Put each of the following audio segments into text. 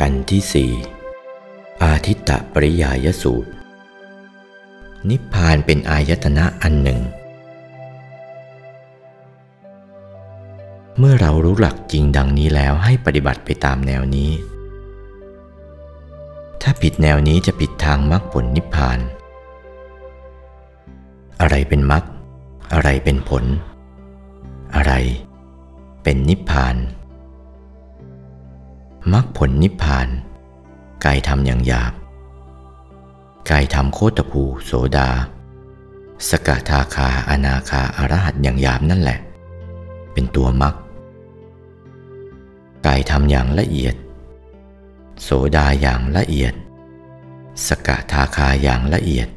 กันที่สี่อาทิตตปริยายสูตร นิพพานเป็นอายตนะอันหนึ่ง เมื่อเรารู้หลักจริงดังนี้แล้วให้ปฏิบัติไปตามแนวนี้ ถ้าผิดแนวนี้จะผิดทางมรรคผลนิพพาน อะไรเป็นมรรคอะไรเป็นผล อะไรเป็นนิพพาน มรรคผลนิพพานกายทำอย่างหยาบกายทำโคตภูโสดา สกทาคาอนาคาอรหัตอย่างหยาบนั่นแหละ เป็นตัวมรรคกายทำอย่างละเอียด โสดาอย่างละเอียด สกทาคาอย่างละเอียด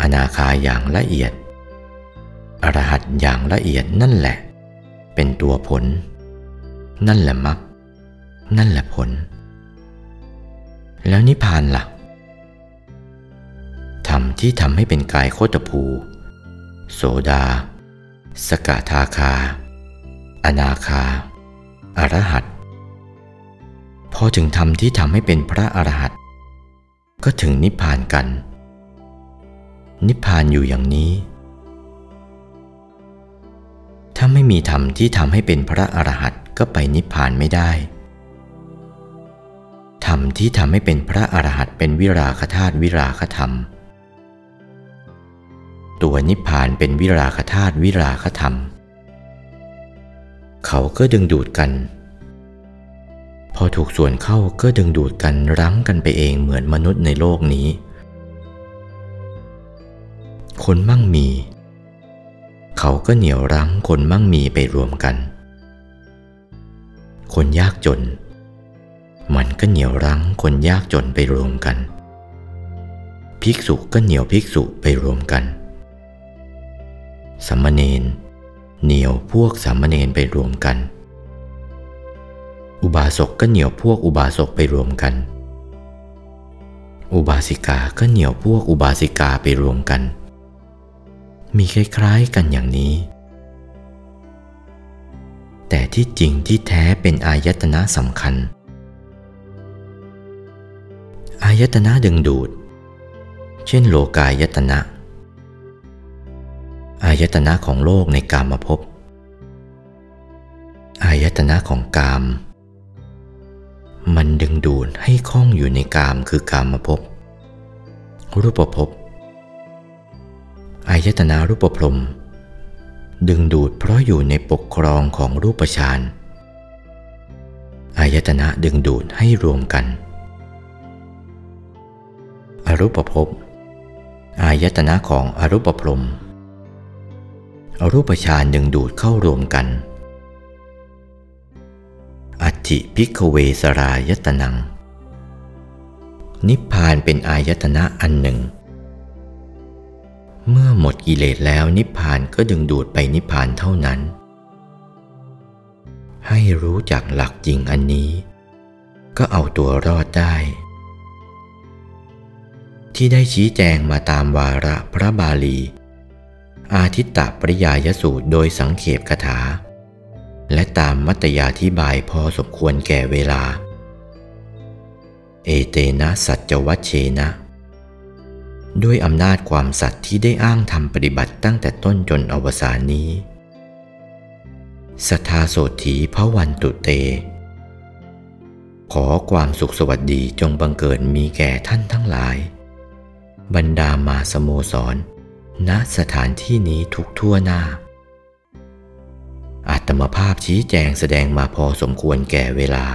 อนาคาอย่างละเอียด อรหัตอย่างละเอียดนั่นแหละ เป็นตัวผล นั่นแหละมรรค นั่นแหละผล แล้วนิพพานละ่ะธรรมที่ทำให้เป็นกายโคตภู โสดา สกทาคา อนาคา อรหัตพอถึงธรรมที่ทำให้เป็นพระอรหัตก็ถึงนิพพานกัน นิพพานอยู่อย่างนี้ ถ้าไม่มีธรรมที่ทำให้เป็นพระอรหัตก็ไปนิพพานไม่ได้ ธรรมที่ทำให้เป็นพระอรหันต์เป็นวิราคธาตุวิราคธรรม ตัวนิพพานเป็นวิราคธาตุวิราคธรรม เขาก็ดึงดูดกัน พอถูกส่วนเข้าก็ดึงดูดกันรั้งกันไปเองเหมือนมนุษย์ในโลกนี้ คนมั่งมี เขาก็เหนี่ยวรั้งคนมั่งมีไปรวมกัน คนยากจน มันก็เหนี่ยวรั้งคนยากจนไปรวมกัน ภิกษุก็เหนี่ยวภิกษุไปรวมกันสัมเนนเหนี่ยวพวกสัมเนนไปรวมกัน อุบาสกก็เหนี่ยวพวกอุบาสกไปรวมกัน อุบาสิกาก็เหนี่ยวพวกอุบาสิกาไปรวมกัน มีคล้ายๆกันอย่างนี้ แต่ที่จริงที่แท้เป็นอายตนะสำคัญ อายตนะดึงดูด เช่นโลกายตนะ อายตนะของโลกในกามภพ อายตนะของกาม มันดึงดูดให้คล้องอยู่ในกามคือกามภพ รูปภพ อายตนะรูปพรมดึงดูดเพราะอยู่ในปกครองของรูปฌาน อายตนะดึงดูดให้รวมกัน อรูปภพ อายตนะของอรูปพรมอรูปฌานดึงดูดเข้ารวมกัน อัติพิกเวสรายตนัง นิพพานเป็นอายตนะอันหนึ่ง เมื่อหมดกิเลสแล้วนิพพานก็ดึงดูดไปนิพพานเท่านั้น ให้รู้จักหลักจริงอันนี้ ก็เอาตัวรอดได้ ที่ได้ชี้แจงมาตามวาระพระบาลี อาทิตตปริยายสูตรโดยสังเขปคถา และตามมัตยาธิบายพอสมควรแก่เวลา เอเตนะสัจวัชเชนะ ด้วยอำนาจความสัตย์ที่ได้อ้างทำปฏิบัติตั้งแต่ต้นจนอวสานนี้สัทธาโสถีพระวันตุเต ขอความสุขสวัสดีจงบังเกิดมีแก่ท่านทั้งหลาย บรรดามาสโมสร ณสถานที่นี้ทุกทั่วหน้า อาตมภาพชี้แจงแสดงมาพอสมควรแก่เวลา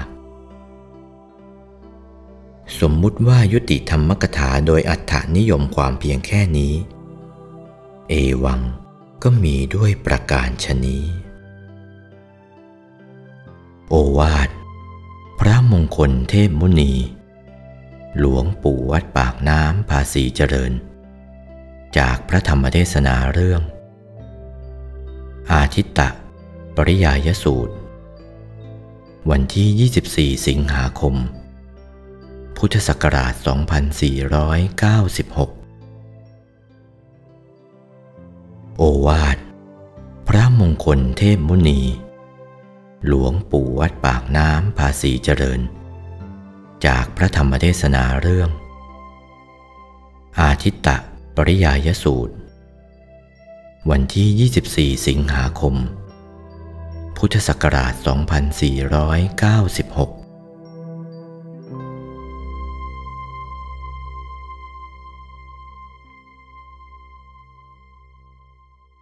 สมมุติว่ายุติธรรมกถาโดยอัฏฐนิยมความเพียงแค่นี้ เอวังก็มีด้วยประการชนี้ โอวาท พระมงคลเทพมุนี หลวงปู่วัดปากน้ำภาษีเจริญ จากพระธรรมเทศนาเรื่อง อาทิตตะ ปริยายสูตร วันที่ 24 สิงหาคม พุทธศักราช 2496โอวาท พระมงคลเทพมุนี หลวงปู่วัดปากน้ำภาษีเจริญ จากพระธรรมเทศนาเรื่อง อาทิตตะปริยายสูตร วันที่ 24 สิงหาคม พุทธศักราช 2496